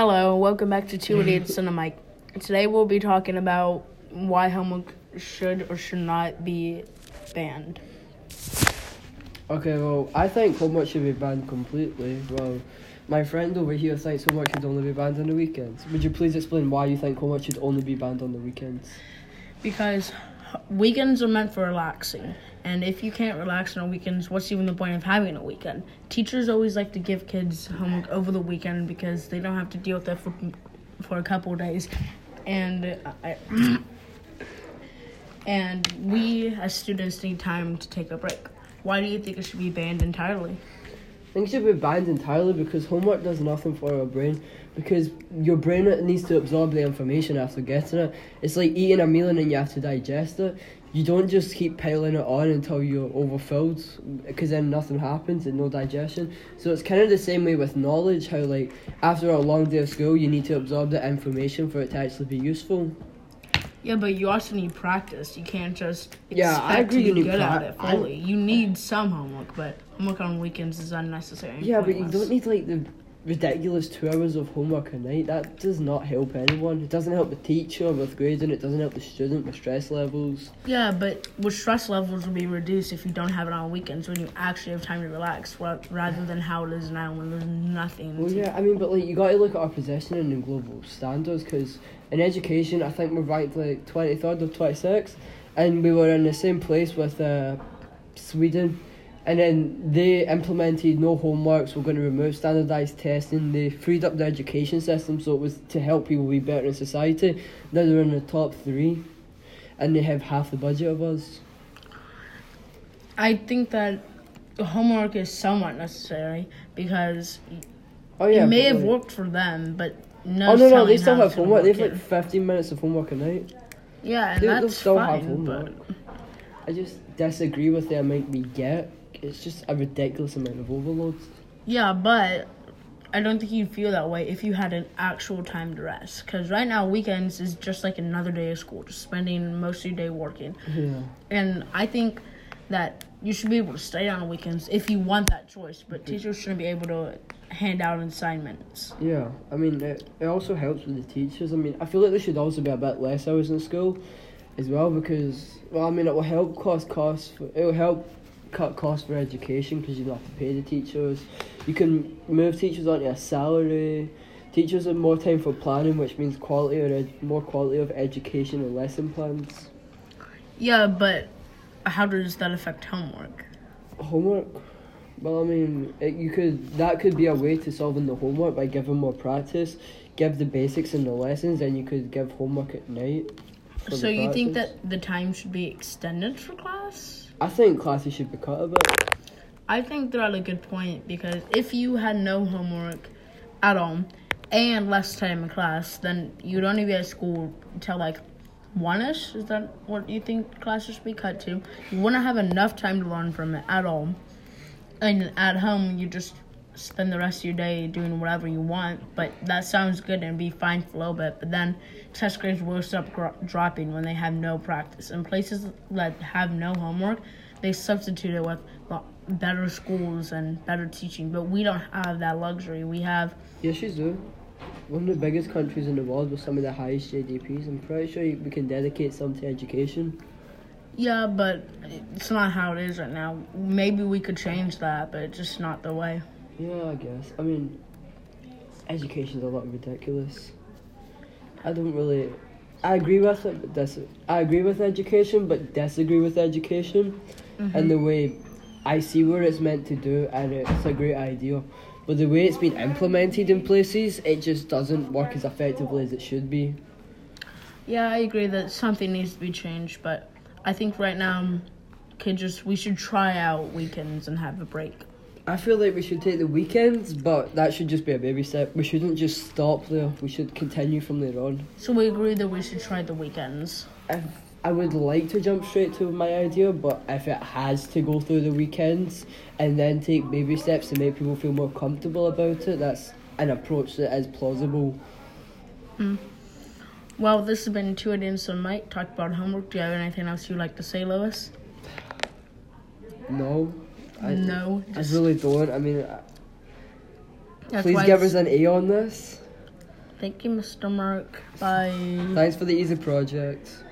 Hello, welcome back to Two Idiots and a Mic. Today we'll be talking about why homework should or should not be banned. Okay, well, I think homework should be banned completely. Well, my friend over here thinks homework should only be banned on the weekends. Would you please explain why you think homework should only be banned on the weekends? Because weekends are meant for relaxing. And if you can't relax on weekends, what's even the point of having a weekend? Teachers always like to give kids homework over the weekend because they don't have to deal with it for, for a couple days. And I, and we as students need time to take a break. Why do you think it should be banned entirely? Think should be banned entirely because homework does nothing for our brain. Because your brain needs to absorb the information after getting it. It's like eating a meal and then you have to digest it. You don't just keep piling it on until you're overfilled, because then nothing happens and no digestion. So it's kind of the same way with knowledge. How like after a long day of school, you need to absorb the information for it to actually be useful. Yeah, but you also need practice. You can't just Yeah, expect I agree to you be need good pra- at it I- fully. you need some homework, but homework on weekends is unnecessary. Yeah, but you don't need like the ridiculous two hours of homework a night. That does not help anyone. It doesn't help the teacher with grading. It doesn't help the student with stress levels. Yeah, but with stress levels will be reduced if you don't have it on weekends when you actually have time to relax, rather than how it is now when there's nothing. Well, yeah, I mean, but like you got to look at our positioning in the global standards because in education, I think we're ranked like twenty third or twenty sixth, and we were in the same place with uh, Sweden, and then they implemented no homeworks. We're going to remove standardized testing. They freed up the education system so it was to help people be better in society. Now they're in the top three, and they have half the budget of us. I think that homework is somewhat necessary because Oh yeah, it may have like- worked for them, but no. Oh no, no, they still have homework. They have like fifteen minutes of homework a night. yeah, and They, that's still have fine. homework. But I just disagree with the amount we get. It's just a ridiculous amount of overload. Yeah, but I don't think you'd feel that way if you had an actual time to rest. Because right now, weekends is just like another day of school, just spending most of your day working. Yeah. And I think that you should be able to stay on weekends if you want that choice. But teachers shouldn't be able to hand out assignments. Yeah. I mean, it, it also helps with the teachers. I mean, I feel like there should also be a bit less hours in school as well because, well, I mean, it will help cost costs. It will help cut costs for education because you don't have to pay the teachers. You can move teachers onto a salary. Teachers have more time for planning, which means quality or ed- more quality of education and lesson plans. Yeah, but how does that affect homework? Homework. Well, I mean, it, you could that could be a way to solving the homework by giving more practice, give the basics in the lessons, and you could give homework at night. So you think that the time should be extended for class? I think classes should be cut a bit. I think at a good point because if you had no homework at all and less time in class, then you'd only be at school till like one ish. Is that what you think classes should be cut to? You wouldn't have enough time to learn from it at all. And at home, you just spend the rest of your day doing whatever you want. But that sounds good and be fine for a little bit. But then test grades will start gro- dropping when they have no practice. In places that have no homework, they substitute it with better schools and better teaching. But we don't have that luxury. We have Yes, you do. One of the biggest countries in the world with some of the highest GDPs. I'm pretty sure we can dedicate some to education. yeah, but it's not how it is right now. Maybe we could change that, but it's just not the way. Yeah, I guess. I mean, education's a lot ridiculous. I don't really. I agree with it, but dis- I agree with education, but disagree with education, and the mm-hmm. way I see where it's meant to do, and it's a great idea. But the way it's been implemented in places, it just doesn't work as effectively as it should be. Yeah, I agree that something needs to be changed, but I think right now, um, kids just we should try out weekends and have a break. I feel like we should take the weekends, but that should just be a baby step. We shouldn't just stop there. We should continue from there on. So we agree that we should try the weekends. if I would like to jump straight to my idea, but if it has to go through the weekends and then take baby steps to make people feel more comfortable about it, that's an approach that is plausible. Hmm. Well, this has been Two Idiots and Mic talk about homework. Do you have anything else you'd like to say, Lois? No, I, no, I just really don't. I mean, uh, please give us an A on this. Thank you, Mr. Mark. Bye. Thanks for the easy project.